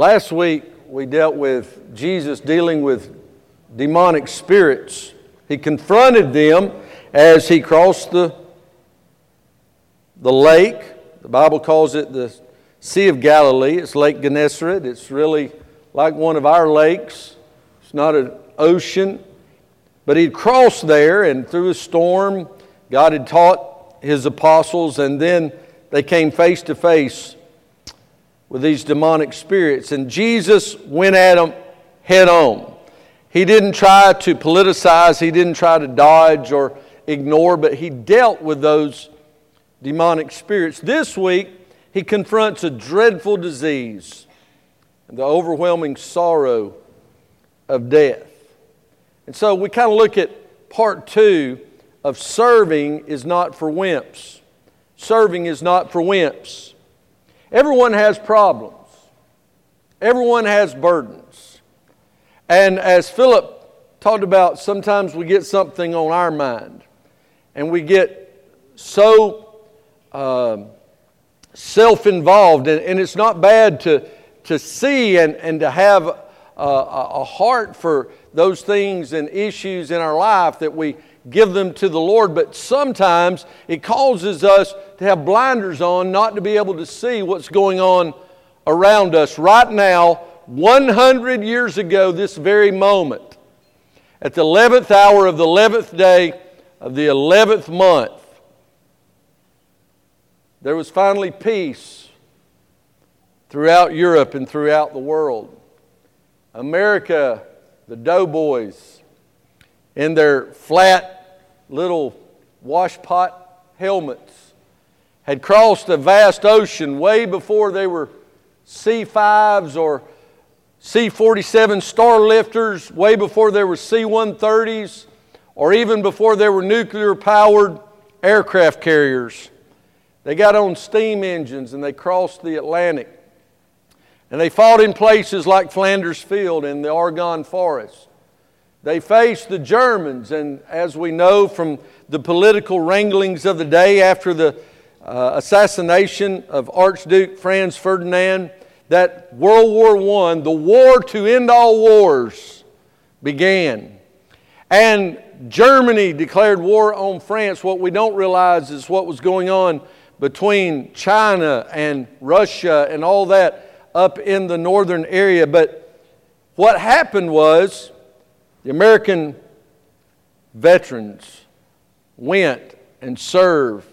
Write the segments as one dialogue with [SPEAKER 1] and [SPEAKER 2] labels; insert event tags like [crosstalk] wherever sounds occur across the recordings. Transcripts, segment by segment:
[SPEAKER 1] Last week we dealt with Jesus dealing with demonic spirits. He confronted them as he crossed the, the lake. The Bible calls it the Sea of Galilee. It's Lake Gennesaret. It's really like one of our lakes. It's not an ocean. But he'd crossed there, and through a storm, God had taught his apostles, and then they came face to face with these demonic spirits. And Jesus went at them head on. He didn't try to politicize, he didn't try to dodge or ignore, but he dealt with those demonic spirits. This week, he confronts a dreadful disease the overwhelming sorrow of death. And so we kind of look at part two of serving is not for wimps. Serving is not for wimps. Everyone has problems, everyone has burdens. And as Philip talked about, sometimes we get something on our mind and we get so um, self involved. And, and, it's not bad to, to see and, and to have a, a heart for those things and issues in our life that we give them to the Lord, but sometimes it causes us to have blinders on, not to be able to see what's going on around us. Right now, 100 years ago, this very moment, at the 11th hour of the 11th day of the 11th month, there was finally peace throughout Europe and throughout the world. America, the doughboys, in their flat little washpot helmets had crossed a vast ocean way before they were C 5s or C 47 Starlifters, way before there were C 130s, or even before there were nuclear powered aircraft carriers. They got on steam engines and they crossed the Atlantic. And they fought in places like Flanders Field and the Argonne Forest. They faced the Germans, and as we know from the political wranglings of the day after the uh, assassination of Archduke Franz Ferdinand, that World War I, the war to end all wars, began. And Germany declared war on France. What we don't realize is what was going on between China and Russia and all that up in the northern area. But what happened was the American veterans went and served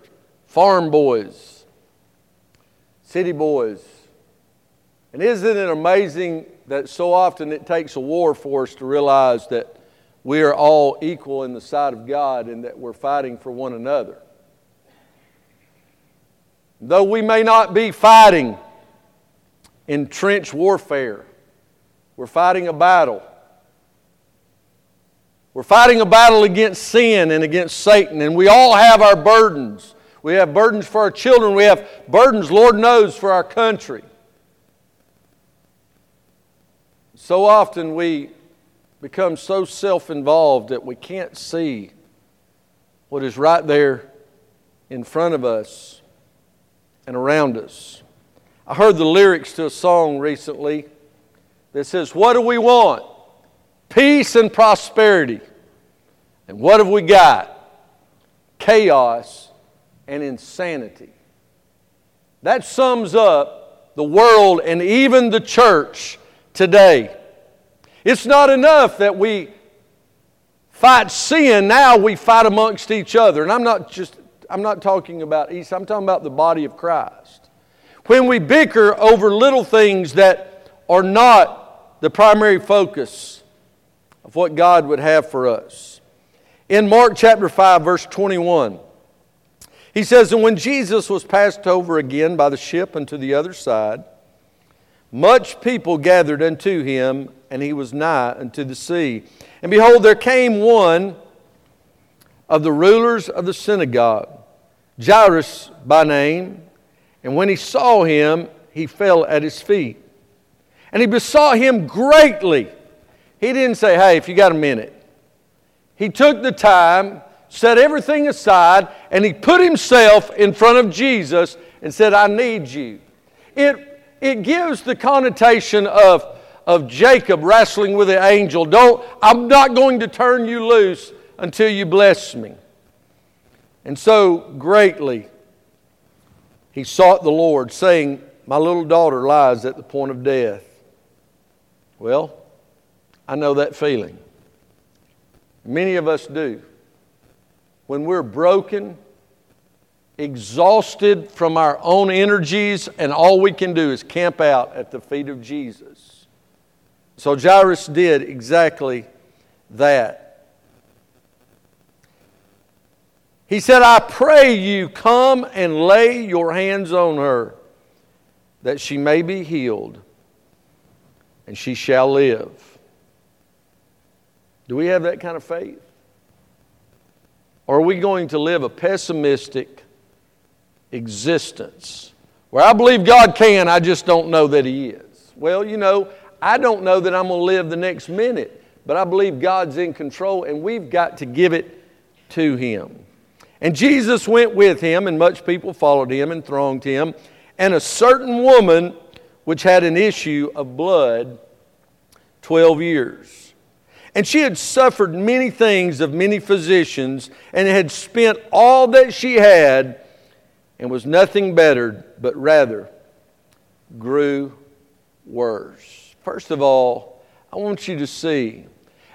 [SPEAKER 1] farm boys, city boys. And isn't it amazing that so often it takes a war for us to realize that we are all equal in the sight of God and that we're fighting for one another? Though we may not be fighting in trench warfare, we're fighting a battle we're fighting a battle against sin and against Satan, and we all have our burdens. We have burdens for our children. We have burdens, Lord knows, for our country. So often we become so self involved that we can't see what is right there in front of us and around us. I heard the lyrics to a song recently that says, What do we want? peace and prosperity. And what have we got? Chaos and insanity. That sums up the world and even the church today. It's not enough that we fight sin, now we fight amongst each other. And I'm not just I'm not talking about East, I'm talking about the body of Christ. When we bicker over little things that are not the primary focus of what God would have for us. In Mark chapter 5, verse 21, he says, And when Jesus was passed over again by the ship unto the other side, much people gathered unto him, and he was nigh unto the sea. And behold, there came one of the rulers of the synagogue, Jairus by name, and when he saw him, he fell at his feet. And he besought him greatly he didn't say, hey, if you got a minute. He took the time, set everything aside, and he put himself in front of Jesus and said, I need you. It, it gives the connotation of, of Jacob wrestling with the angel. Don't, I'm not going to turn you loose until you bless me. And so greatly he sought the Lord, saying, My little daughter lies at the point of death. Well, I know that feeling. Many of us do. When we're broken, exhausted from our own energies, and all we can do is camp out at the feet of Jesus. So Jairus did exactly that. He said, I pray you come and lay your hands on her that she may be healed and she shall live. Do we have that kind of faith? Or are we going to live a pessimistic existence where I believe God can, I just don't know that He is? Well, you know, I don't know that I'm going to live the next minute, but I believe God's in control and we've got to give it to Him. And Jesus went with him, and much people followed him and thronged him. And a certain woman, which had an issue of blood 12 years. And she had suffered many things of many physicians and had spent all that she had and was nothing bettered, but rather grew worse. First of all, I want you to see,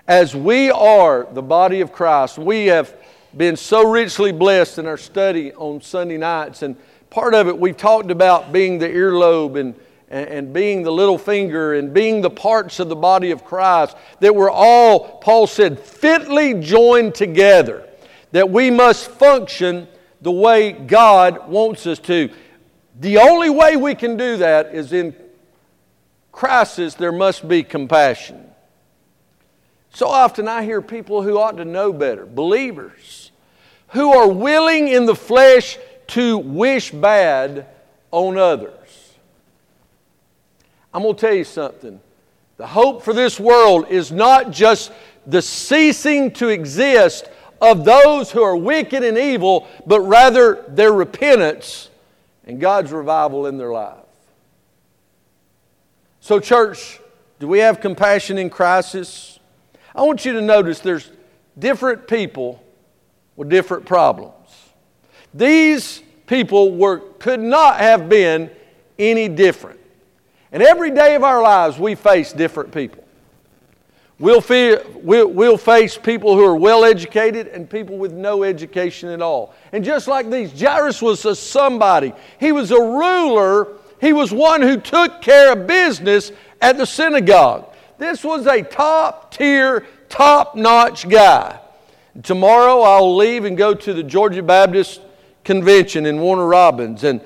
[SPEAKER 1] as we are the body of Christ, we have been so richly blessed in our study on Sunday nights, and part of it we've talked about being the earlobe and and, and being the little finger and being the parts of the body of Christ, that we're all, Paul said, fitly joined together, that we must function the way God wants us to. The only way we can do that is in crisis, there must be compassion. So often I hear people who ought to know better, believers, who are willing in the flesh to wish bad on others. I'm going to tell you something. The hope for this world is not just the ceasing to exist of those who are wicked and evil, but rather their repentance and God's revival in their life. So, church, do we have compassion in crisis? I want you to notice there's different people with different problems. These people were, could not have been any different. And every day of our lives, we face different people. We'll, we'll, face people who are well educated and people with no education at all. And just like these, Jairus was a somebody. He was a ruler, he was one who took care of business at the synagogue. This was a top tier, top notch guy. Tomorrow I'll leave and go to the Georgia Baptist Convention in Warner Robins. And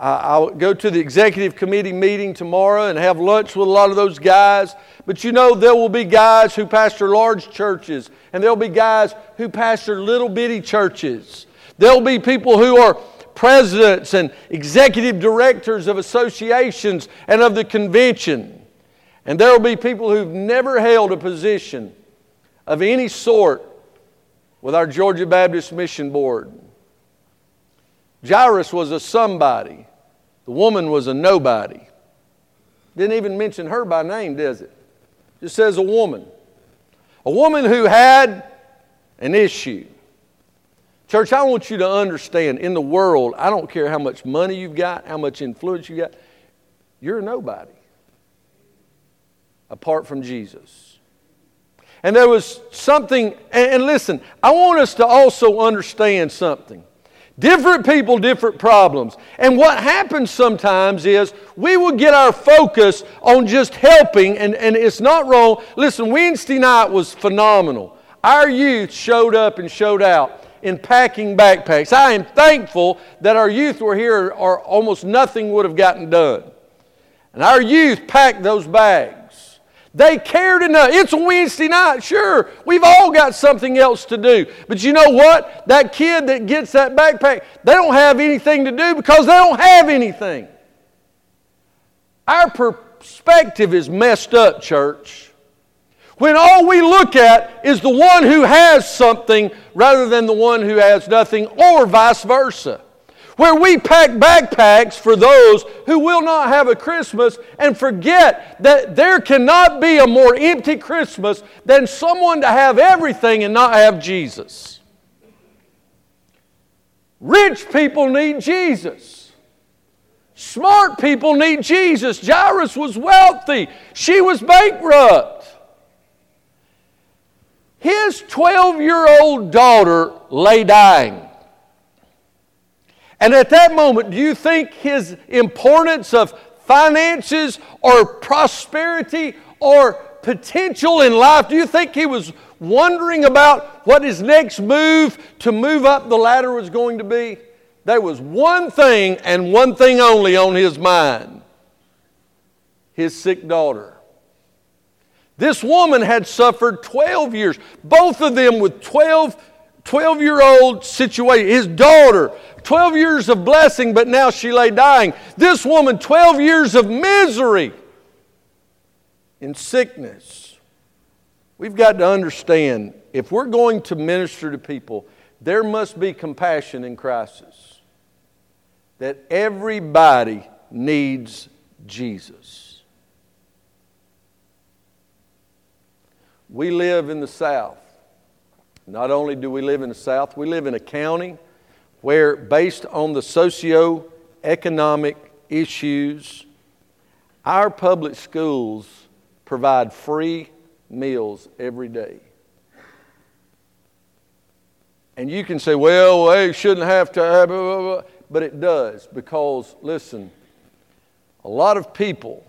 [SPEAKER 1] I'll go to the executive committee meeting tomorrow and have lunch with a lot of those guys. But you know, there will be guys who pastor large churches, and there'll be guys who pastor little bitty churches. There'll be people who are presidents and executive directors of associations and of the convention. And there will be people who've never held a position of any sort with our Georgia Baptist Mission Board. Jairus was a somebody. The woman was a nobody. Didn't even mention her by name, does it? Just says a woman. A woman who had an issue. Church, I want you to understand in the world, I don't care how much money you've got, how much influence you got, you're a nobody apart from Jesus. And there was something, and listen, I want us to also understand something. Different people, different problems. And what happens sometimes is we will get our focus on just helping, and, and it's not wrong. Listen, Wednesday night was phenomenal. Our youth showed up and showed out in packing backpacks. I am thankful that our youth were here, or almost nothing would have gotten done. And our youth packed those bags. They cared enough. It's Wednesday night, sure. We've all got something else to do. But you know what? That kid that gets that backpack, they don't have anything to do because they don't have anything. Our perspective is messed up, church. When all we look at is the one who has something rather than the one who has nothing, or vice versa. Where we pack backpacks for those who will not have a Christmas and forget that there cannot be a more empty Christmas than someone to have everything and not have Jesus. Rich people need Jesus. Smart people need Jesus. Jairus was wealthy, she was bankrupt. His 12 year old daughter lay dying. And at that moment, do you think his importance of finances or prosperity or potential in life, do you think he was wondering about what his next move to move up the ladder was going to be? There was one thing and one thing only on his mind his sick daughter. This woman had suffered 12 years, both of them with 12 12 year old situation. His daughter, 12 years of blessing, but now she lay dying. This woman, 12 years of misery in sickness. We've got to understand if we're going to minister to people, there must be compassion in crisis. That everybody needs Jesus. We live in the South. Not only do we live in the South, we live in a county where, based on the socio-economic issues, our public schools provide free meals every day. And you can say, well, they shouldn't have to have, blah, blah, blah. but it does because, listen, a lot of people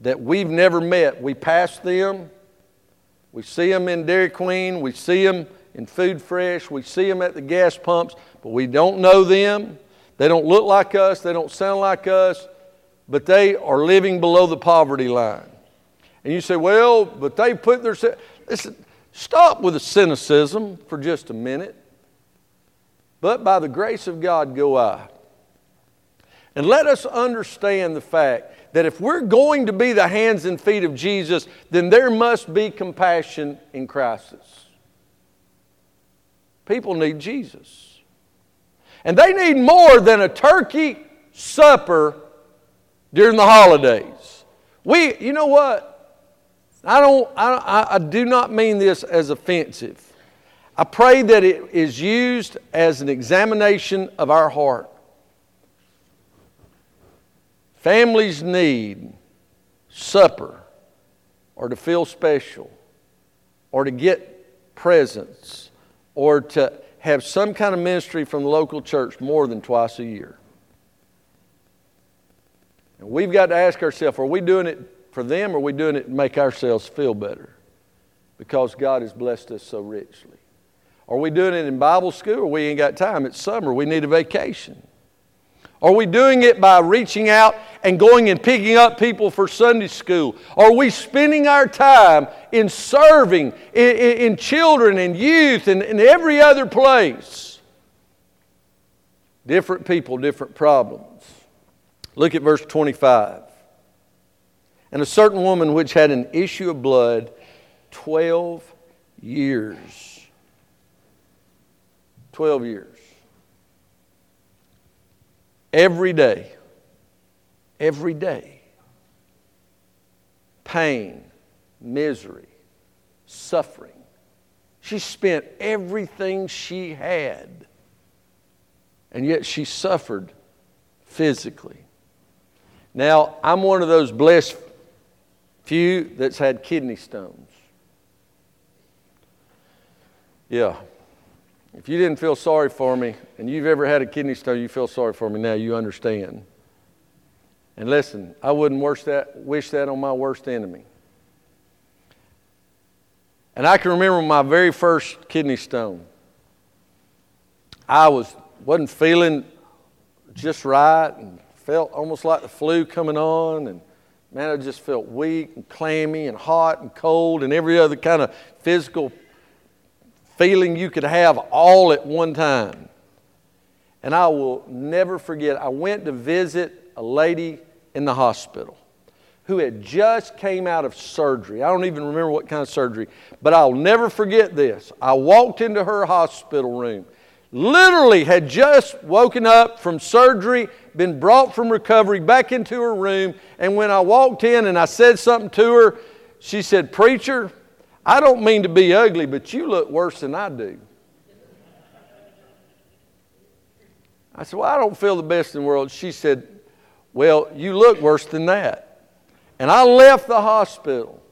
[SPEAKER 1] that we've never met, we pass them we see them in Dairy Queen, we see them in Food Fresh, we see them at the gas pumps, but we don't know them. They don't look like us, they don't sound like us, but they are living below the poverty line. And you say, well, but they put their. Listen, stop with the cynicism for just a minute. But by the grace of God go I. And let us understand the fact that if we're going to be the hands and feet of Jesus, then there must be compassion in crisis. People need Jesus. And they need more than a turkey supper during the holidays. We, you know what? I don't, I, I do not mean this as offensive. I pray that it is used as an examination of our heart. Families need supper or to feel special or to get presents or to have some kind of ministry from the local church more than twice a year. And we've got to ask ourselves are we doing it for them or are we doing it to make ourselves feel better? Because God has blessed us so richly. Are we doing it in Bible school or we ain't got time? It's summer. We need a vacation. Are we doing it by reaching out and going and picking up people for Sunday school? Are we spending our time in serving in, in, in children and youth and in every other place? Different people, different problems. Look at verse 25. And a certain woman which had an issue of blood 12 years. 12 years every day. Every day. Pain, misery, suffering. She spent everything she had, and yet she suffered physically. Now, I'm one of those blessed few that's had kidney stones. Yeah, if you didn't feel sorry for me and you've ever had a kidney stone, you feel sorry for me now, you understand. And listen, I wouldn't wish that, wish that on my worst enemy. And I can remember my very first kidney stone. I was, wasn't feeling just right and felt almost like the flu coming on. And man, I just felt weak and clammy and hot and cold and every other kind of physical feeling you could have all at one time. And I will never forget, I went to visit a lady in the hospital who had just came out of surgery. I don't even remember what kind of surgery, but I'll never forget this. I walked into her hospital room. literally had just woken up from surgery, been brought from recovery back into her room. And when I walked in and I said something to her, she said, Preacher, I don't mean to be ugly, but you look worse than I do. I said, Well, I don't feel the best in the world. She said, Well, you look worse than that. And I left the hospital.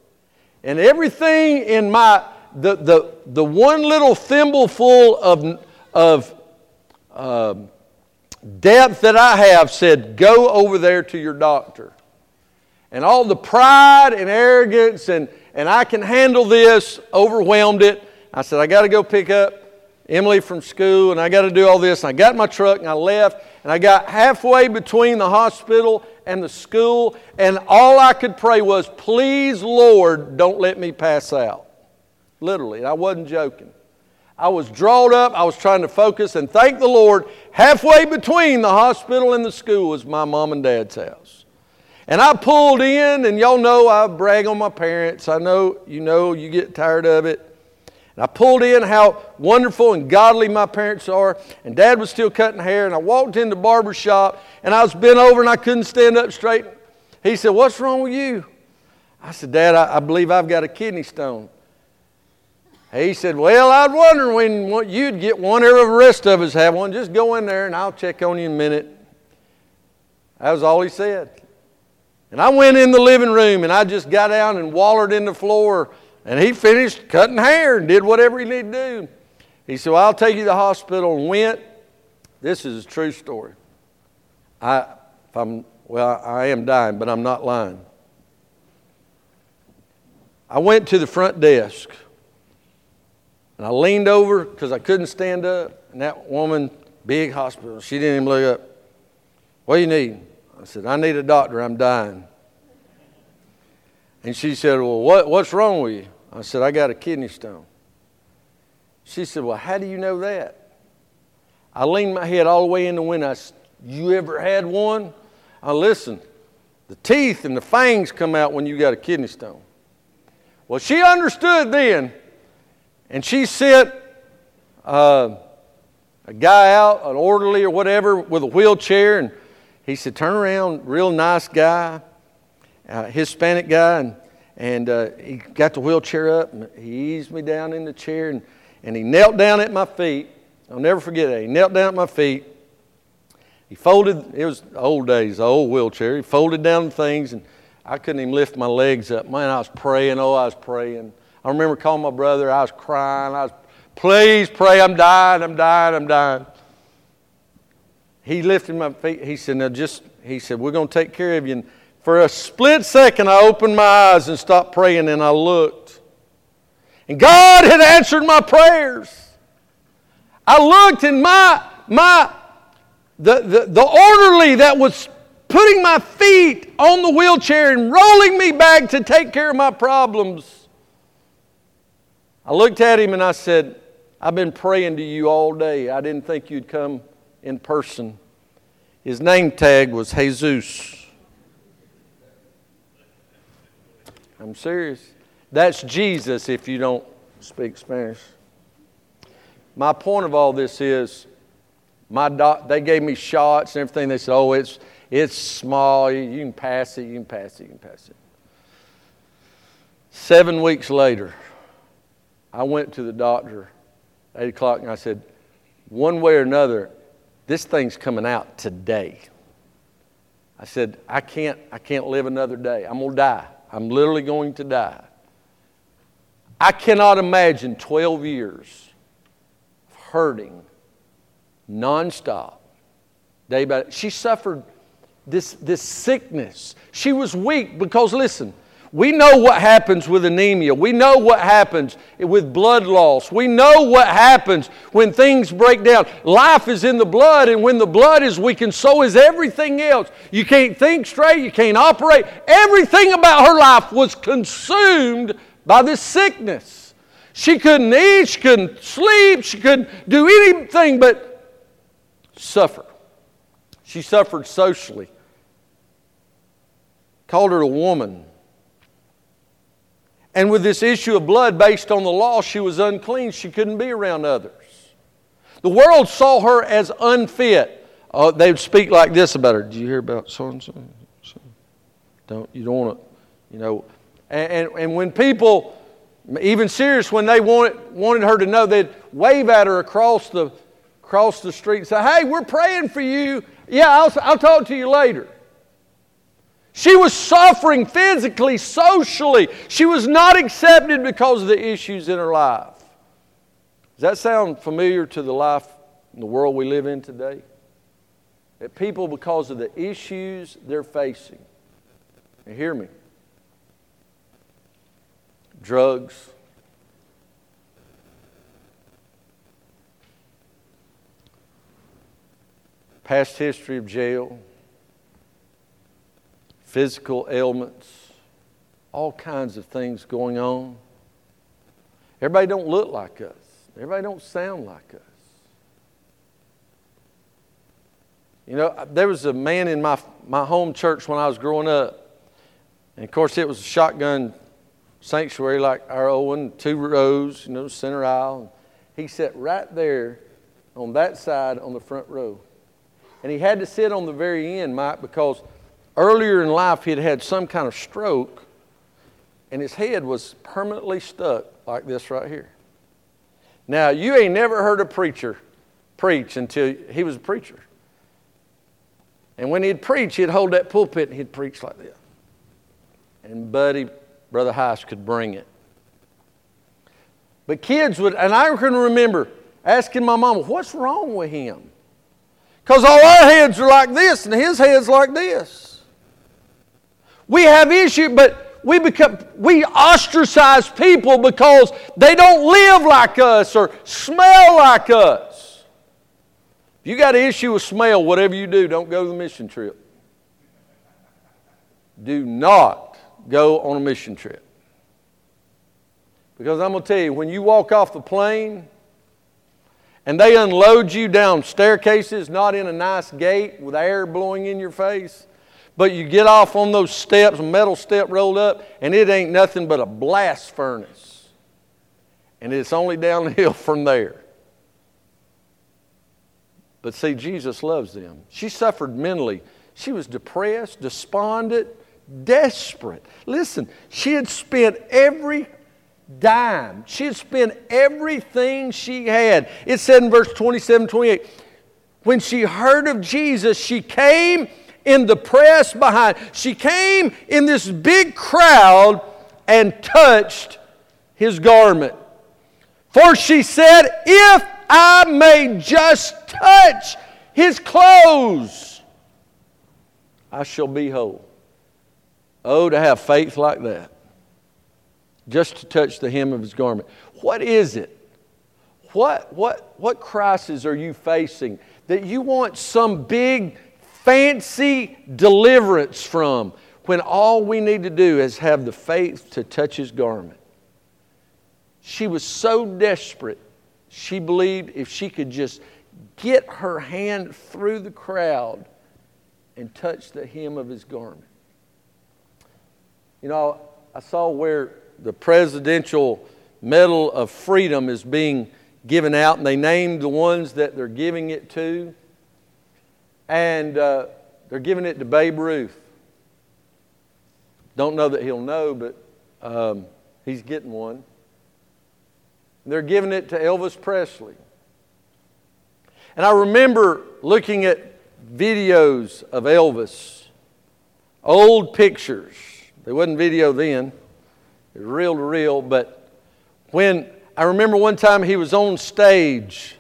[SPEAKER 1] And everything in my, the, the, the one little thimbleful of, of uh, depth that I have said, Go over there to your doctor. And all the pride and arrogance and, and I can handle this overwhelmed it. I said, I got to go pick up Emily from school and I got to do all this. And I got my truck and I left and I got halfway between the hospital and the school and all I could pray was, please, Lord, don't let me pass out. Literally, I wasn't joking. I was drawn up, I was trying to focus, and thank the Lord, halfway between the hospital and the school was my mom and dad's house. And I pulled in, and y'all know I brag on my parents. I know you know you get tired of it. And I pulled in how wonderful and godly my parents are. And dad was still cutting hair. And I walked in the barber shop and I was bent over and I couldn't stand up straight. He said, What's wrong with you? I said, Dad, I, I believe I've got a kidney stone. He said, Well, I'd wonder when you'd get one or the rest of us have one. Just go in there and I'll check on you in a minute. That was all he said. And I went in the living room and I just got down and wallered in the floor and he finished cutting hair and did whatever he needed to do. He said, Well, I'll take you to the hospital and went. This is a true story. I, I'm, well, I am dying, but I'm not lying. I went to the front desk and I leaned over because I couldn't stand up. And that woman, big hospital, she didn't even look up. What do you need? I said, I need a doctor. I'm dying. And she said, Well, what, what's wrong with you? I said, I got a kidney stone. She said, Well, how do you know that? I leaned my head all the way in the window. I said, You ever had one? I listen, the teeth and the fangs come out when you got a kidney stone. Well, she understood then, and she sent uh, a guy out, an orderly or whatever, with a wheelchair, and he said, Turn around, real nice guy, uh, Hispanic guy, and and uh, he got the wheelchair up and he eased me down in the chair and, and he knelt down at my feet. I'll never forget that. He knelt down at my feet. He folded, it was old days, old wheelchair. He folded down things and I couldn't even lift my legs up. Man, I was praying. Oh, I was praying. I remember calling my brother. I was crying. I was, please pray. I'm dying. I'm dying. I'm dying. He lifted my feet. He said, now just, he said, we're going to take care of you. And for a split second, I opened my eyes and stopped praying and I looked. And God had answered my prayers. I looked and my, my, the, the, the orderly that was putting my feet on the wheelchair and rolling me back to take care of my problems. I looked at him and I said, I've been praying to you all day. I didn't think you'd come in person. His name tag was Jesus. I'm serious. That's Jesus if you don't speak Spanish. My point of all this is my doc, they gave me shots and everything. They said, oh, it's, it's small. You, can pass it, you can pass it, you can pass it. Seven weeks later, I went to the doctor, 8 o'clock, and I said, one way or another, this thing's coming out today. I said, I can't, I can't live another day. I'm going to die. I'm literally going to die. I cannot imagine 12 years of hurting nonstop, day by day. She suffered this, this sickness. She was weak because, listen, we know what happens with anemia. We know what happens with blood loss. We know what happens when things break down. Life is in the blood, and when the blood is weak, and so is everything else. You can't think straight, you can't operate. Everything about her life was consumed by this sickness. She couldn't eat, she couldn't sleep, she couldn't do anything but suffer. She suffered socially. Called her a woman and with this issue of blood based on the law, she was unclean. She couldn't be around others. The world saw her as unfit. Uh, they would speak like this about her. Did you hear about so and so? Don't you don't want to, you know? And, and, and when people, even serious, when they wanted wanted her to know, they'd wave at her across the across the street and say, "Hey, we're praying for you. Yeah, I'll I'll talk to you later." She was suffering physically, socially. She was not accepted because of the issues in her life. Does that sound familiar to the life in the world we live in today? That people, because of the issues they're facing, and hear me, drugs, past history of jail, physical ailments, all kinds of things going on. Everybody don't look like us. Everybody don't sound like us. You know, there was a man in my, my home church when I was growing up. And of course, it was a shotgun sanctuary like our old one, two rows, you know, center aisle. He sat right there on that side on the front row. And he had to sit on the very end, Mike, because Earlier in life, he had had some kind of stroke, and his head was permanently stuck like this right here. Now, you ain't never heard a preacher preach until he was a preacher. And when he'd preach, he'd hold that pulpit and he'd preach like this. And Buddy, Brother Heiss, could bring it. But kids would, and I can remember asking my mom, what's wrong with him? Because all our heads are like this and his head's like this. We have issue, but we become we ostracize people because they don't live like us or smell like us. If you got an issue with smell, whatever you do, don't go to the mission trip. Do not go on a mission trip. Because I'm going to tell you, when you walk off the plane and they unload you down staircases, not in a nice gate with air blowing in your face, but you get off on those steps, metal step rolled up, and it ain't nothing but a blast furnace. And it's only downhill [laughs] from there. But see, Jesus loves them. She suffered mentally. She was depressed, despondent, desperate. Listen, she had spent every dime, she had spent everything she had. It said in verse 27 28, when she heard of Jesus, she came in the press behind. She came in this big crowd and touched his garment. For she said, If I may just touch his clothes, I shall be whole. Oh, to have faith like that. Just to touch the hem of his garment. What is it? What, what, what crisis are you facing that you want some big fancy deliverance from when all we need to do is have the faith to touch his garment. She was so desperate, she believed if she could just get her hand through the crowd and touch the hem of his garment. You know, I saw where the Presidential Medal of Freedom is being given out, and they named the ones that they're giving it to and uh, they're giving it to Babe Ruth. Don't know that he'll know, but um, he's getting one. they're giving it to Elvis Presley. And I remember looking at videos of Elvis, old pictures. They wasn't video then, it was reel to reel, but when I remember one time he was on stage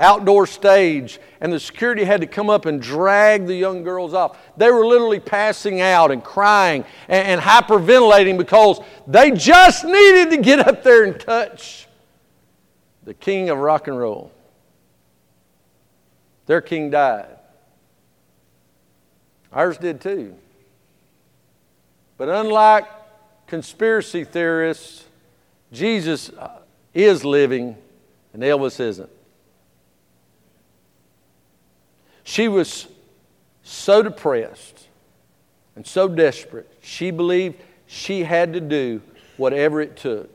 [SPEAKER 1] outdoor stage, and the security had to come up and drag the young girls off. They were literally passing out and crying and, and hyperventilating because they just needed to get up there and touch the king of rock and roll. Their king died. Ours did too. But unlike conspiracy theorists, Jesus uh, is living and Elvis isn't. She was so depressed and so desperate, she believed she had to do whatever it took.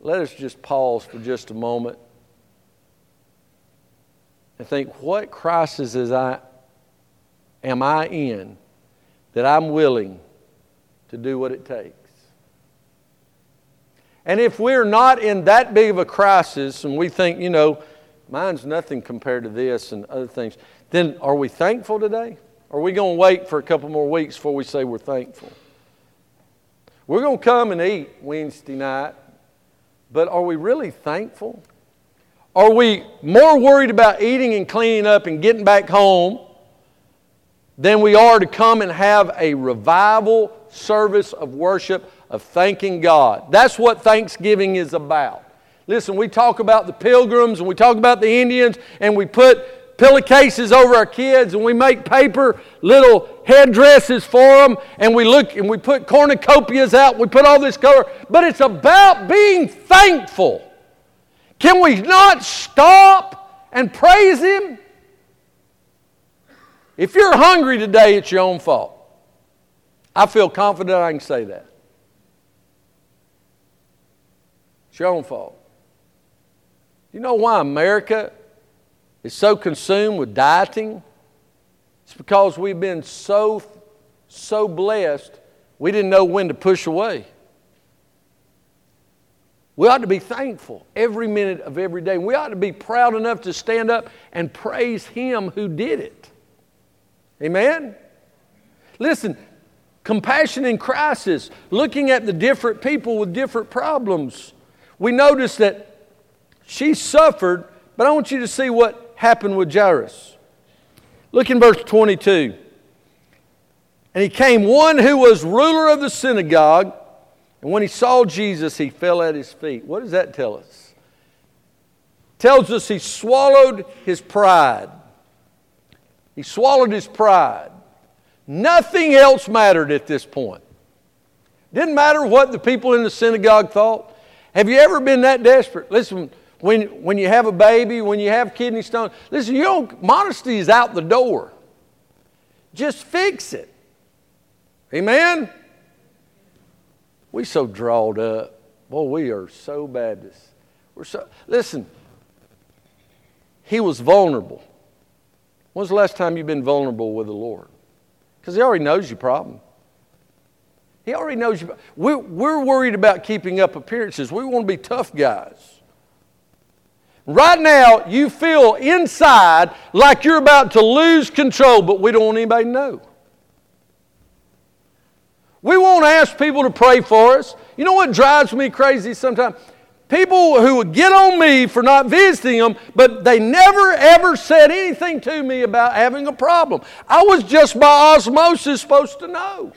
[SPEAKER 1] let us just pause for just a moment and think what crisis is I, am I in that I'm willing to do what it takes? And if we're not in that big of a crisis and we think, you know, mine's nothing compared to this and other things, then are we thankful today? Are we going to wait for a couple more weeks before we say we're thankful? We're going to come and eat Wednesday night, but are we really thankful? Are we more worried about eating and cleaning up and getting back home than we are to come and have a revival service of worship of thanking God? That's what Thanksgiving is about. Listen, we talk about the pilgrims and we talk about the Indians and we put pillowcases over our kids and we make paper little headdresses for them and we look and we put cornucopias out. We put all this color but it's about being thankful. Can we not stop and praise him? If you're hungry today it's your own fault. I feel confident i can say that. It's your own fault you know why america is so consumed with dieting, it's because we've been so, so blessed, we didn't know when to push away. We ought to be thankful every minute of every day. We ought to be proud enough to stand up and praise Him who did it. Amen? Listen, compassion in crisis, looking at the different people with different problems. We notice that she suffered, but I want you to see what happened with Jairus. Look in verse 22. And he came one who was ruler of the synagogue, and when he saw Jesus, he fell at his feet. What does that tell us? Tells us he swallowed his pride. He swallowed his pride. Nothing else mattered at this point. Didn't matter what the people in the synagogue thought. Have you ever been that desperate? Listen, when, when you have a baby, when you have kidney stones. Listen, you don't, modesty is out the door. Just fix it. Amen? We so drawed up. Boy, we are so Baptist. We're so listen. He was vulnerable. When's the last time you've been vulnerable with the Lord? Because He already knows your problem. He already knows you. We're, we're worried about keeping up appearances. We want to be tough guys. Right now, you feel inside like you're about to lose control, but we don't want anybody to know. We won't ask people to pray for us. You know what drives me crazy sometimes? People who would get on me for not visiting them, but they never ever said anything to me about having a problem. I was just by osmosis supposed to know.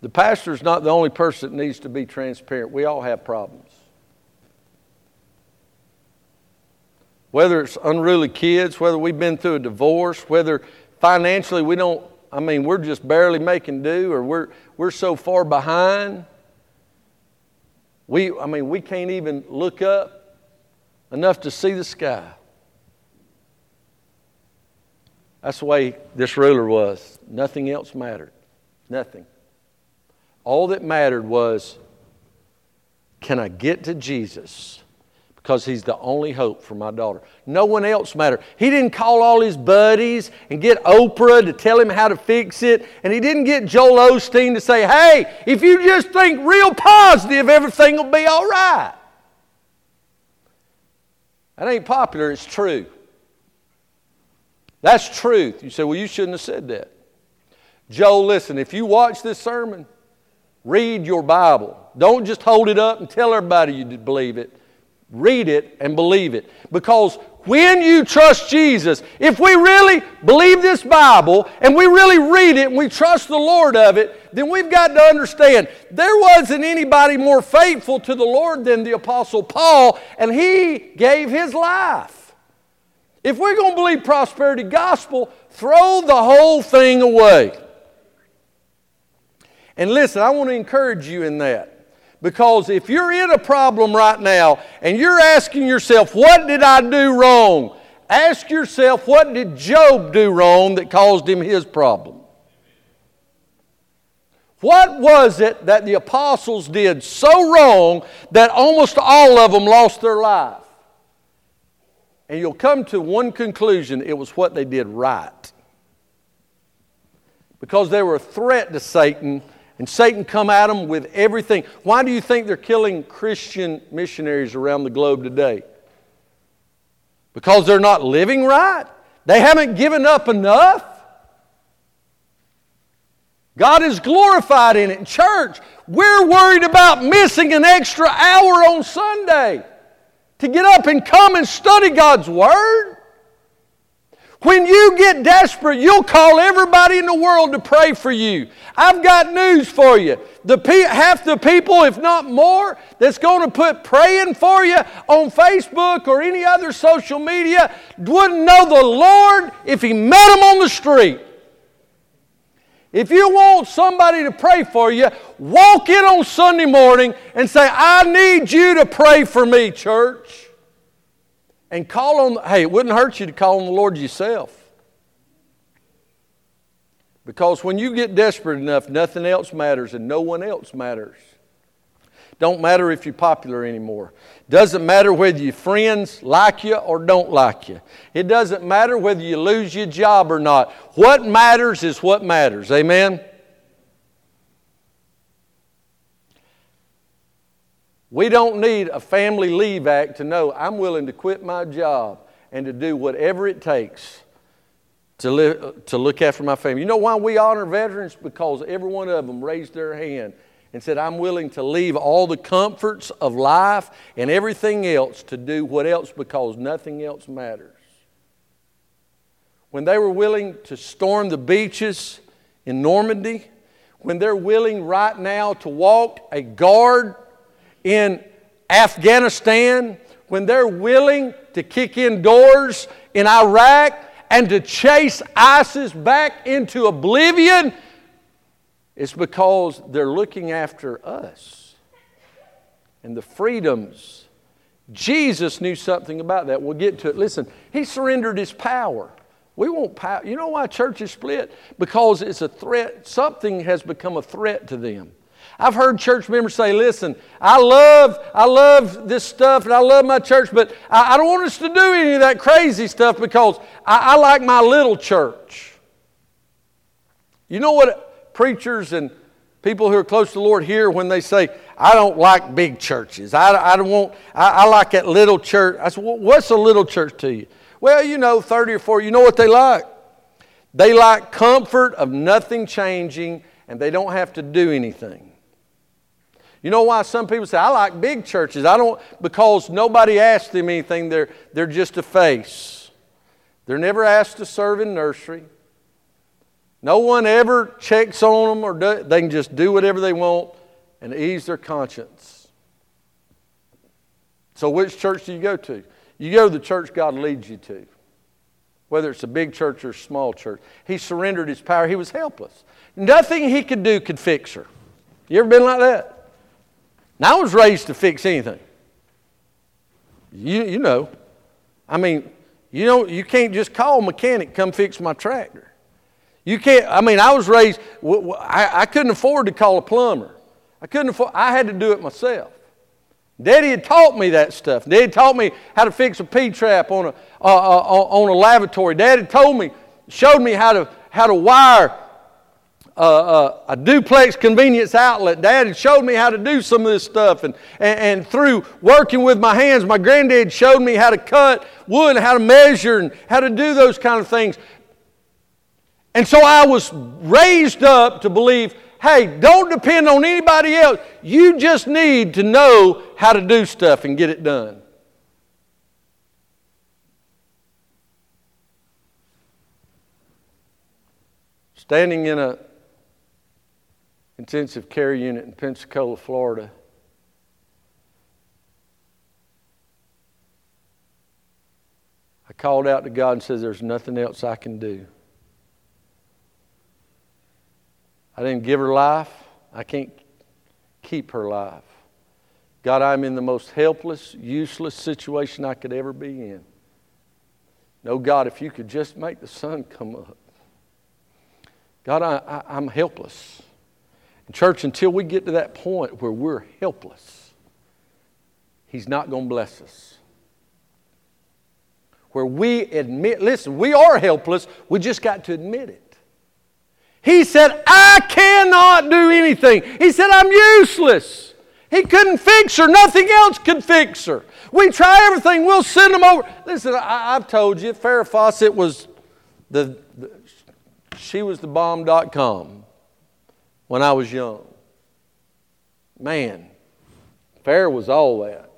[SPEAKER 1] The pastor is not the only person that needs to be transparent. We all have problems. Whether it's unruly kids, whether we've been through a divorce, whether financially we don't, I mean, we're just barely making do or we're, we're so far behind. We, I mean, we can't even look up enough to see the sky. That's the way this ruler was. Nothing else mattered. Nothing. All that mattered was can I get to Jesus? Because he's the only hope for my daughter. No one else mattered. He didn't call all his buddies and get Oprah to tell him how to fix it. And he didn't get Joel Osteen to say, hey, if you just think real positive, everything will be all right. That ain't popular, it's true. That's truth. You say, well, you shouldn't have said that. Joel, listen, if you watch this sermon, Read your Bible. Don't just hold it up and tell everybody you believe it. Read it and believe it. Because when you trust Jesus, if we really believe this Bible and we really read it and we trust the Lord of it, then we've got to understand there wasn't anybody more faithful to the Lord than the Apostle Paul, and he gave his life. If we're going to believe prosperity gospel, throw the whole thing away. And listen, I want to encourage you in that. Because if you're in a problem right now and you're asking yourself, what did I do wrong? Ask yourself, what did Job do wrong that caused him his problem? What was it that the apostles did so wrong that almost all of them lost their life? And you'll come to one conclusion it was what they did right. Because they were a threat to Satan, and Satan come at them with everything. Why do you think they're killing Christian missionaries around the globe today? Because they're not living right? They haven't given up enough? God is glorified in it. Church, we're worried about missing an extra hour on Sunday to get up and come and study God's Word. When you get desperate, you'll call everybody in the world to pray for you. I've got news for you. The pe- half the people, if not more, that's going to put praying for you on Facebook or any other social media wouldn't know the Lord if He met them on the street. If you want somebody to pray for you, walk in on Sunday morning and say, I need you to pray for me, church. And call on, hey, it wouldn't hurt you to call on the Lord yourself. Because when you get desperate enough, nothing else matters and no one else matters. Don't matter if you're popular anymore. Doesn't matter whether your friends like you or don't like you. It doesn't matter whether you lose your job or not. What matters is what matters. Amen? We don't need a family leave act to know I'm willing to quit my job and to do whatever it takes to, to look after my family. You know why we honor veterans? Because every one of them raised their hand and said, I'm willing to leave all the comforts of life and everything else to do what else because nothing else matters. When they were willing to storm the beaches in Normandy, when they're willing right now to walk a guard in Afghanistan, when they're willing to kick in doors in Iraq and to chase ISIS back into oblivion, it's because they're looking after us and the freedoms. Jesus knew something about that. We'll get to it. Listen, he surrendered his power. We want power. You know why church is split? Because it's a threat. Something has become a threat to them. I've heard church members say, listen, I love, I love this stuff and I love my church, but I, I don't want us to do any of that crazy stuff because I, I like my little church. You know what preachers and people who are close to the Lord hear when they say, I don't like big churches. I, I don't want, I, I like that little church. I said, what's a little church to you? Well, you know, 30 or 40, you know what they like? They like comfort of nothing changing and they don't have to do anything. You know why some people say, I like big churches? I don't, because nobody asks them anything. They're, they're just a face. They're never asked to serve in nursery. No one ever checks on them, or do, they can just do whatever they want and ease their conscience. So, which church do you go to? You go to the church God leads you to, whether it's a big church or a small church. He surrendered his power, he was helpless. Nothing he could do could fix her. You ever been like that? Now, I was raised to fix anything. You, you know. I mean, you know, you can't just call a mechanic, come fix my tractor. You can't, I mean, I was raised, I, I couldn't afford to call a plumber. I couldn't afford, I had to do it myself. Daddy had taught me that stuff. Daddy taught me how to fix a P-trap on a, uh, uh, on a lavatory. Daddy told me, showed me how to, how to wire uh, a duplex convenience outlet. Dad showed me how to do some of this stuff. And, and, and, through working with my hands, my granddad showed me how to cut wood, how to measure, and how to do those kind of things. And so I was raised up to believe hey, don't depend on anybody else. You just need to know how to do stuff and get it done. Standing in a intensive care unit in Pensacola, Florida. I called out to God and said, There's nothing else I can do. I didn't give her life. I can't keep her life. God, I'm in the most helpless, useless situation I could ever be in. No, God, if you could just make the sun come up. God, I, I, I'm helpless. Church, until we get to that point where we're helpless, He's not going to bless us. Where we admit, listen, we are helpless, we just got to admit it. He said, I cannot do anything. He said, I'm useless. He couldn't fix her. Nothing else could fix her. We try everything. We'll send them over. Listen, I, have told you, Farrah Fawcett was the, the, she was the bomb.com when I was young. Man, Farrah was all that.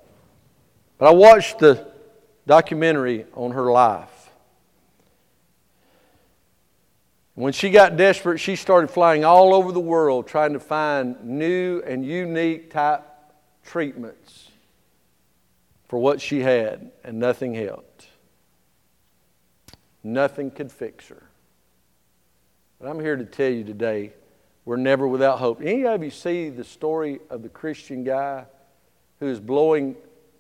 [SPEAKER 1] But I watched the documentary on her life. When she got desperate, she started flying all over the world trying to find new and unique type treatments for what she had, and nothing helped. Nothing could fix her. But I'm here to tell you today, we're never without hope. Any of you see the story of the Christian guy who is blowing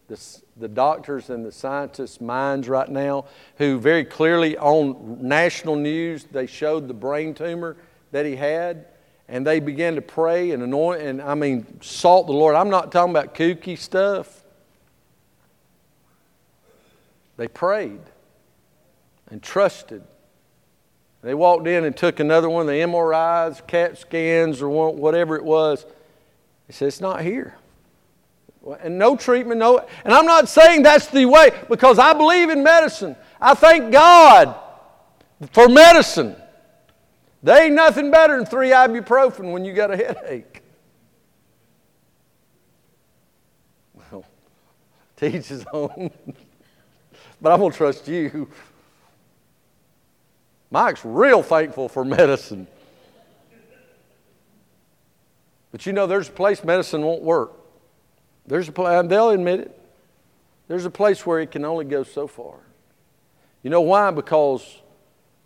[SPEAKER 1] the, the doctors and the scientists' minds right now, who very clearly on national news they showed the brain tumor that he had, and they began to pray and anoint and I mean salt the Lord. I'm not talking about kooky stuff. They prayed and trusted they walked in and took another one, the MRIs, CAT scans, or whatever it was. He said, It's not here. And no treatment, no. And I'm not saying that's the way because I believe in medicine. I thank God for medicine. There ain't nothing better than three ibuprofen when you got a headache. Well, [laughs] teach his own. [laughs] but I'm going to trust you. Mike's real thankful for medicine. But you know, there's a place medicine won't work. There's a place, they'll admit it. There's a place where it can only go so far. You know why? Because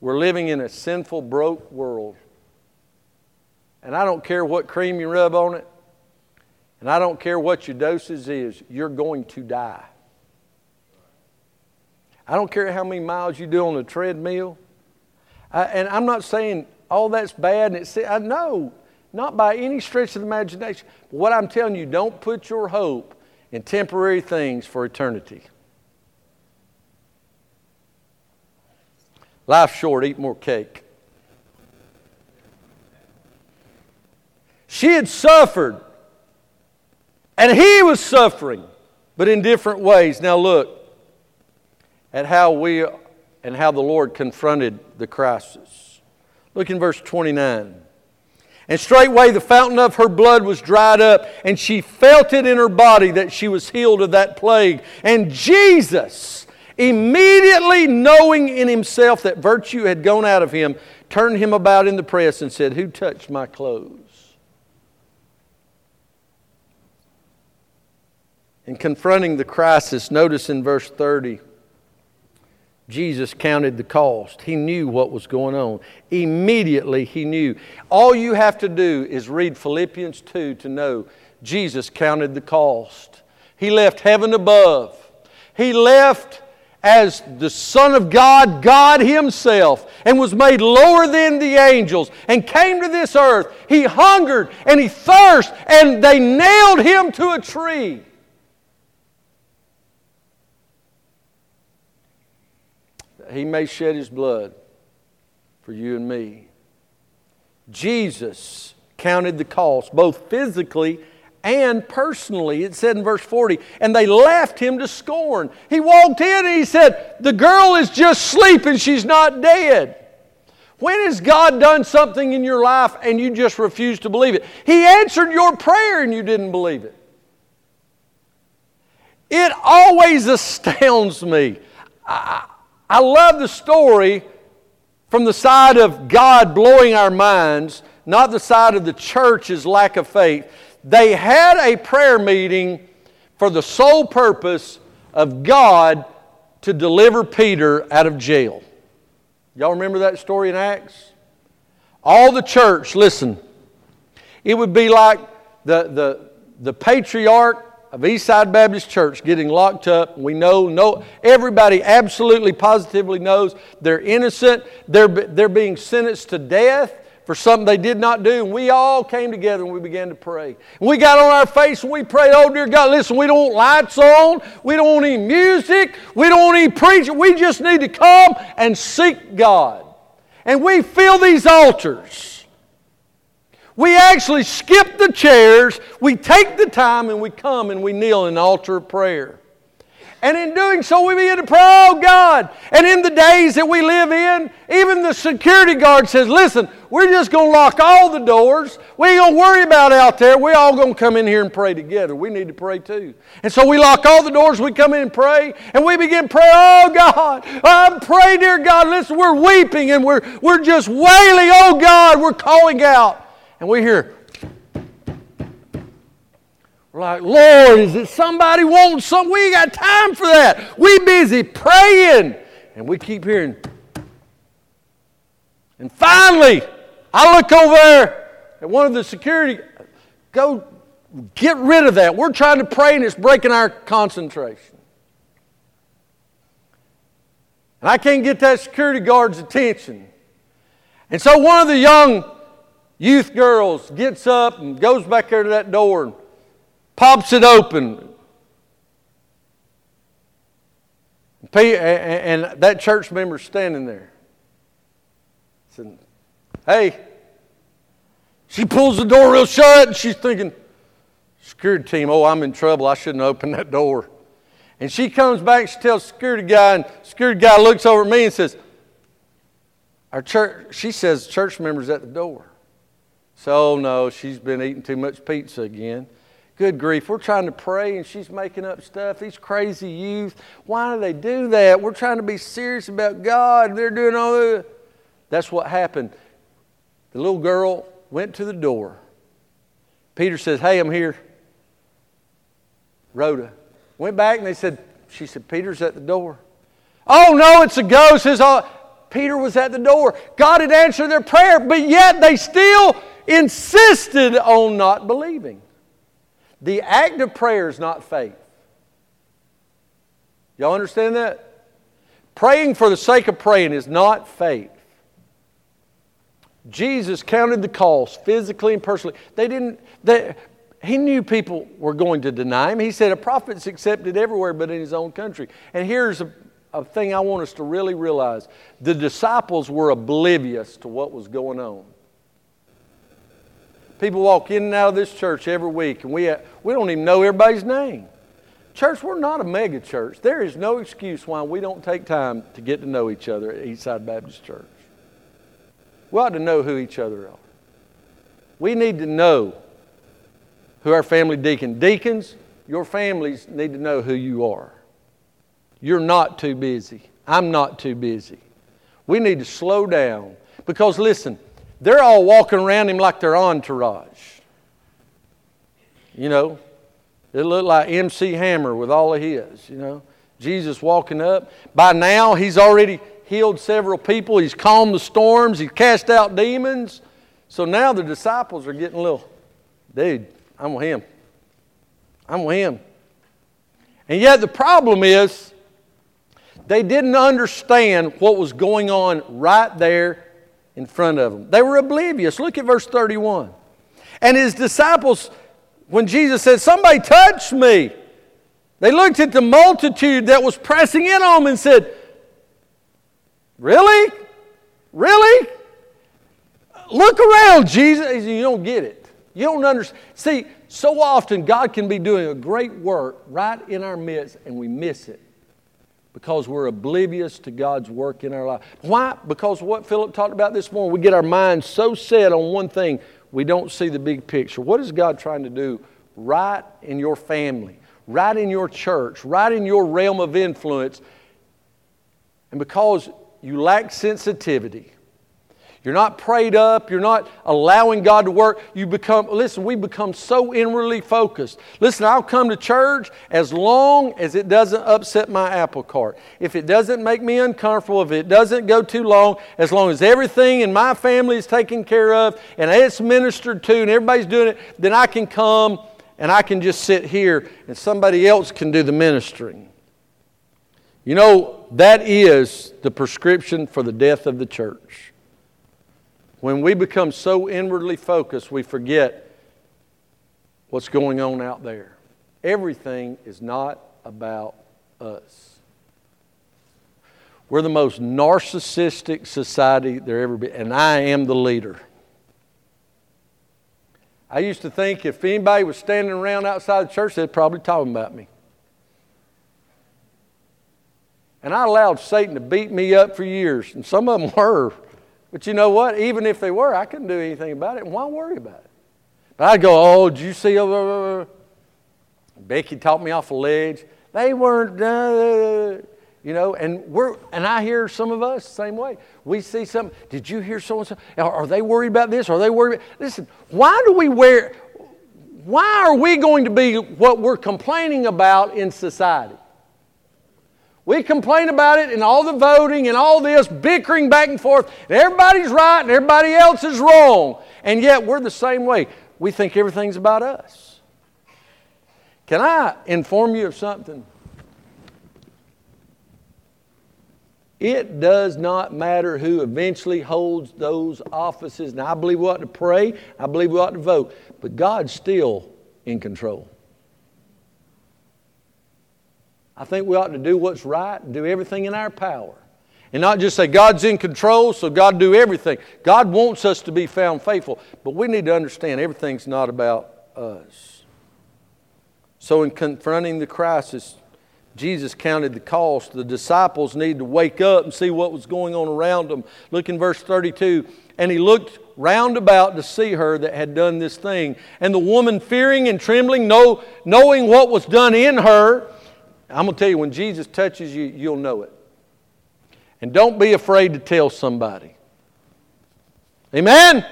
[SPEAKER 1] we're living in a sinful, broke world. And I don't care what cream you rub on it, and I don't care what your dosage is, you're going to die. I don't care how many miles you do on the treadmill, and I'm not saying all that's bad and it's, I know, not by any stretch of the imagination. But what I'm telling you, don't put your hope in temporary things for eternity. Life's short, eat more cake. She had suffered, and he was suffering, but in different ways. Now, look at how we and how the Lord confronted the crisis. Look in verse 29. And straightway the fountain of her blood was dried up, and she felt it in her body that she was healed of that plague. And Jesus, immediately knowing in himself that virtue had gone out of him, turned him about in the press and said, Who touched my clothes? In confronting the crisis, notice in verse 30. Jesus counted the cost. He knew what was going on. Immediately, he knew. All you have to do is read Philippians 2 to know Jesus counted the cost. He left heaven above. He left as the Son of God, God Himself, and was made lower than the angels and came to this earth. He hungered and he thirsted, and they nailed Him to a tree. He may shed his blood for you and me. Jesus counted the cost, both physically and personally. It said in verse 40, and they laughed him to scorn. He walked in and he said, The girl is just sleeping, she's not dead. When has God done something in your life and you just refuse to believe it? He answered your prayer and you didn't believe it. It always [laughs] astounds me. I, I love the story from the side of God blowing our minds, not the side of the church's lack of faith. They had a prayer meeting for the sole purpose of God to deliver Peter out of jail. Y'all remember that story in Acts? All the church, listen, it would be like the, the, the patriarch of Eastside Baptist Church getting locked up. We know, no, everybody absolutely positively knows they're innocent. They're, they're being sentenced to death for something they did not do. And we all came together and we began to pray. And we got on our face and we prayed, Oh, dear God, listen, we don't want lights on. We don't want any music. We don't want any preaching. We just need to come and seek God. And we fill these altars. We actually skip the chairs. We take the time and we come and we kneel in the altar of prayer. And in doing so, we begin to pray, oh God. And in the days that we live in, even the security guard says, listen, we're just going to lock all the doors. We ain't going to worry about out there. We're all going to come in here and pray together. We need to pray too. And so we lock all the doors. We come in and pray. And we begin to pray, oh God. I pray, dear God. Listen, we're weeping and we're, we're just wailing, oh God. We're calling out. And we hear, we're like, Lord, is it somebody wanting some? We ain't got time for that. We busy praying. And we keep hearing. And finally, I look over there at one of the security, go get rid of that. We're trying to pray and it's breaking our concentration. And I can't get that security guard's attention. And so one of the young youth girls gets up and goes back there to that door and pops it open. And that church member standing there. Said, hey. She pulls the door real shut and she's thinking, security team, oh, I'm in trouble. I shouldn't open that door. And she comes back, she tells security guy, and security guy looks over at me and says, Our church, she says, church member's at the door. So, no, she's been eating too much pizza again. Good grief, we're trying to pray and she's making up stuff. These crazy youth, why do they do that? We're trying to be serious about God. They're doing all that. That's what happened. The little girl went to the door. Peter says, Hey, I'm here. Rhoda went back and they said, She said, Peter's at the door. Oh, no, it's a ghost. Oh, Peter was at the door. God had answered their prayer, but yet they still insisted on not believing. The act of prayer is not faith. Y'all understand that? Praying for the sake of praying is not faith. Jesus counted the cost physically and personally. They didn't, they, he knew people were going to deny him. He said, A prophet's accepted everywhere but in his own country. And here's a, a thing I want us to really realize the disciples were oblivious to what was going on. People walk in and out of this church every week, and we, uh, we don't even know everybody's name. Church, we're not a mega church. There is no excuse why we don't take time to get to know each other at Eastside Baptist Church. We ought to know who each other are. We need to know who our family deacon. Deacons, your families need to know who you are. You're not too busy. I'm not too busy. We need to slow down because, listen, they're all walking around him like their entourage. You know, it looked like MC Hammer with all of his, you know. Jesus walking up. By now, he's already healed several people. He's calmed the storms. He's cast out demons. So now the disciples are getting a little, dude, I'm with him. I'm with him. And yet the problem is, they didn't understand what was going on right there in front of them. They were oblivious. Look at verse 31. And his disciples, when Jesus said, Somebody touched me, they looked at the multitude that was pressing in on them and said, Really? Really? Look around, Jesus. You don't get it. You don't understand. See, so often God can be doing a great work right in our midst and we miss it because we're oblivious to God's work in our life. Why? Because what Philip talked about this morning, we get our minds so set on one thing, we don't see the big picture. What is God trying to do right in your family, right in your church, right in your realm of influence? And because you lack sensitivity, you're not prayed up. You're not allowing God to work. You become, listen, we become so inwardly focused. Listen, I'll come to church as long as it doesn't upset my apple cart. If it doesn't make me uncomfortable, if it doesn't go too long, as long as everything in my family is taken care of and it's ministered to and everybody's doing it, then I can come and I can just sit here and somebody else can do the ministering. You know, that is the prescription for the death of the church When we become so inwardly focused, we forget what's going on out there. Everything is not about us. We're the most narcissistic society there ever been, and I am the leader. I used to think if anybody was standing around outside the church, they'd probably talking about me. And I allowed Satan to beat me up for years, and some of them [laughs] were. But you know what? Even if they were, I couldn't do anything about it. And why worry about it? But I'd go, oh, did you see? Uh, Becky talked me off a ledge. They weren't, uh, you know, and we're, and I hear some of us the same way. We see something. Did you hear so and so? Are they worried about this? Are they worried? About, listen, why do we wear? Why are we going to be what we're complaining about in society? We complain about it and all the voting and all this bickering back and forth. And everybody's right and everybody else is wrong. And yet we're the same way. We think everything's about us. Can I inform you of something? It does not matter who eventually holds those offices. Now, I believe we ought to pray, I believe we ought to vote, but God's still in control. I think we ought to do what's right and do everything in our power. And not just say, God's in control, so God do everything. God wants us to be found faithful, but we need to understand everything's not about us. So, in confronting the crisis, Jesus counted the cost. The disciples needed to wake up and see what was going on around them. Look in verse 32. And he looked round about to see her that had done this thing. And the woman, fearing and trembling, know, knowing what was done in her, I'm going to tell you, when Jesus touches you, you'll know it. And don't be afraid to tell somebody. Amen?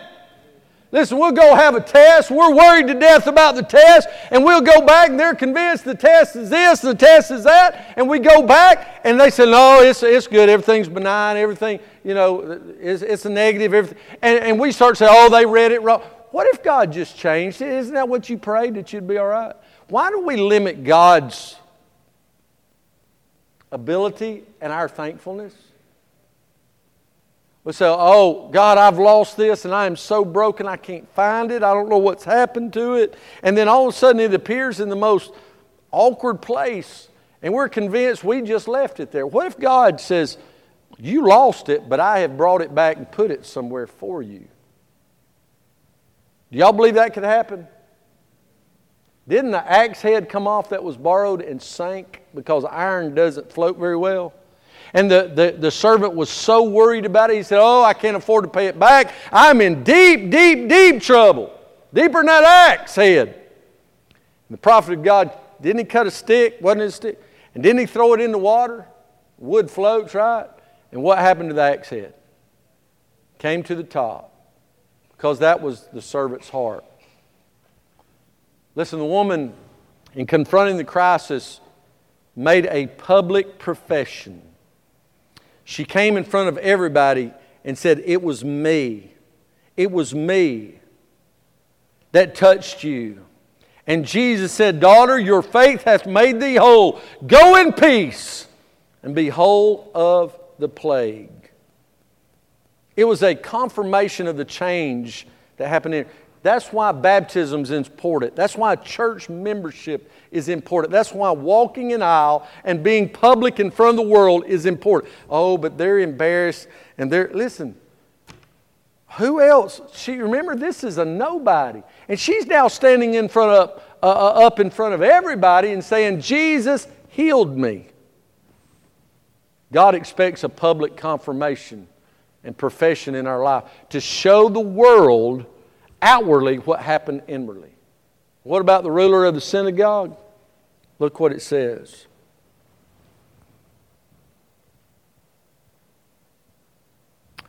[SPEAKER 1] Listen, we'll go have a test. We're worried to death about the test, and we'll go back and they're convinced the test is this, the test is that, and we go back and they say, no, it's, it's good, everything's benign, everything, you know, it's, it's a negative, everything. And, and we start saying, oh, they read it wrong. What if God just changed it? Isn't that what you prayed, that you'd be all right? Why do we limit God's ability and our thankfulness. We say, Oh, God, I've lost this and I am so broken I can't find it. I don't know what's happened to it. And then all of a sudden it appears in the most awkward place and we're convinced we just left it there. What if God says, You lost it, but I have brought it back and put it somewhere for you? Do y'all believe that could happen? Didn't the axe head come off that was borrowed and sank because iron doesn't float very well? And the, the, the servant was so worried about it, he said, Oh, I can't afford to pay it back. I'm in deep, deep, deep trouble. Deeper than that axe head. And the prophet of God, didn't he cut a stick? Wasn't it a stick? And didn't he throw it in the water? Wood floats, right? And what happened to the axe head? Came to the top. Because that was the servant's heart. Listen, the woman, in confronting the crisis, made a public profession. She came in front of everybody and said, It was me. It was me that touched you. And Jesus said, Daughter, your faith hath made thee whole. Go in peace and be whole of the plague. It was a confirmation of the change that happened in. That's why baptism is important. That's why church membership is important. That's why walking an aisle and being public in front of the world is important. Oh, but they're embarrassed and they're, listen, who else? She, remember, this is a nobody. And she's now standing in front of, uh, uh up in front of everybody and saying, Jesus healed me. God expects a public confirmation and profession in our life to show the world outwardly what happened inwardly. What about the ruler of the synagogue? Look what it says.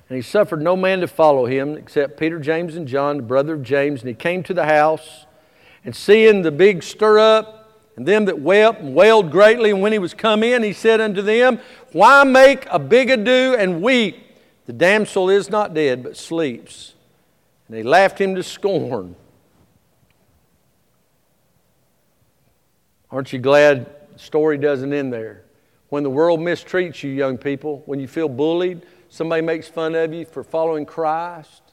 [SPEAKER 1] And he suffered no man to follow him except Peter, James, and John, the brother of James. And he came to the house, and seeing the big stir up, and them that wept and wailed greatly, and when he was come in, he said unto them, Why make a big ado and weep? The damsel is not dead, but sleeps. And they laughed him to scorn. Aren't you glad the story doesn't end there? When the world mistreats you, young people, when you feel bullied, somebody makes fun of you for following Christ,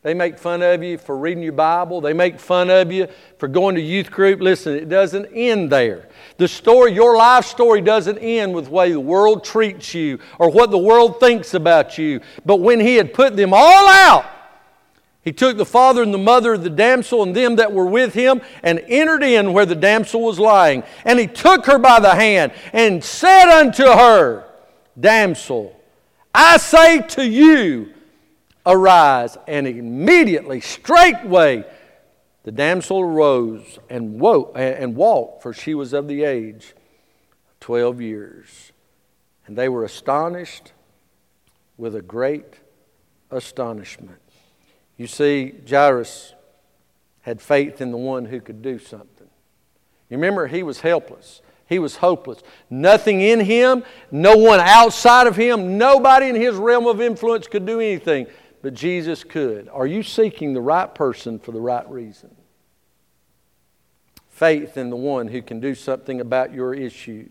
[SPEAKER 1] They make fun of you for reading your Bible. They make fun of you for going to youth group. Listen, it doesn't end there. The story, your life story, doesn't end with the way the world treats you or what the world thinks about you. But when he had put them all out, he took the father and the mother of the damsel and them that were with him and entered in where the damsel was lying. And he took her by the hand and said unto her, Damsel, I say to you, arise. And immediately, straightway, the damsel arose and, woke, and walked, for she was of the age of 12 years. And they were astonished with a great astonishment. You see, Jairus had faith in the one who could do something. You remember, he was helpless. He was hopeless. Nothing in him, no one outside of him, nobody in his realm of influence could do anything but Jesus could. Are you seeking the right person for the right reason? Faith in the one who can do something about your issues.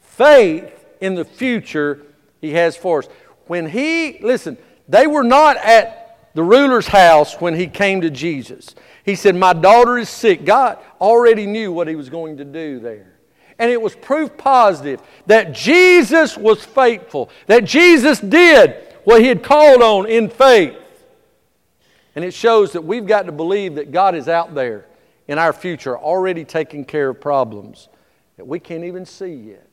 [SPEAKER 1] Faith in the future he has for us. When he, listen, they were not at the ruler's house when he came to Jesus. He said, My daughter is sick. God already knew what he was going to do there. And it was proof positive that Jesus was faithful, that Jesus did what he had called on in faith. And it shows that we've got to believe that God is out there in our future already taking care of problems that we can't even see yet.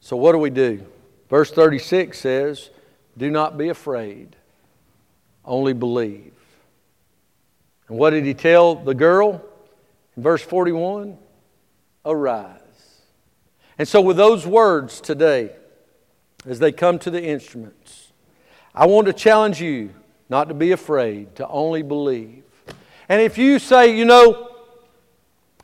[SPEAKER 1] So, what do we do? Verse 36 says, Do not be afraid, only believe. And what did he tell the girl? In verse 41, arise. And so, with those words today, as they come to the instruments. I want to challenge you not to be afraid, to only believe. And if you say, you know,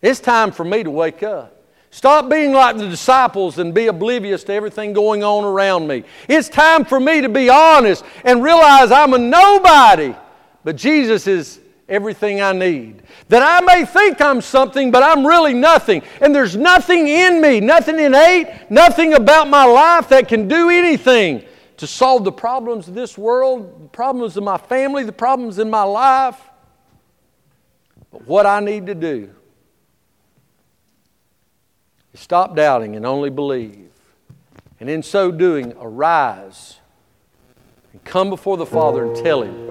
[SPEAKER 1] it's time for me to wake up. Stop being like the disciples and be oblivious to everything going on around me. It's time for me to be honest and realize I'm a nobody, but Jesus is everything I need. That I may think I'm something, but I'm really nothing. And there's nothing in me, nothing innate, nothing about my life that can do anything to solve the problems of this world, the problems of my family, the problems in my life. But what I need to do stop doubting and only believe. And in so doing, arise and come before the Father and tell Him,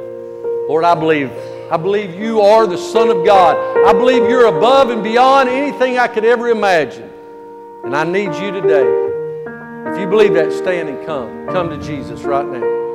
[SPEAKER 1] Lord, I believe I believe you are the Son of God. I believe you're above and beyond anything I could ever imagine. And I need you today. If you believe that, stand and come. Come to Jesus right now.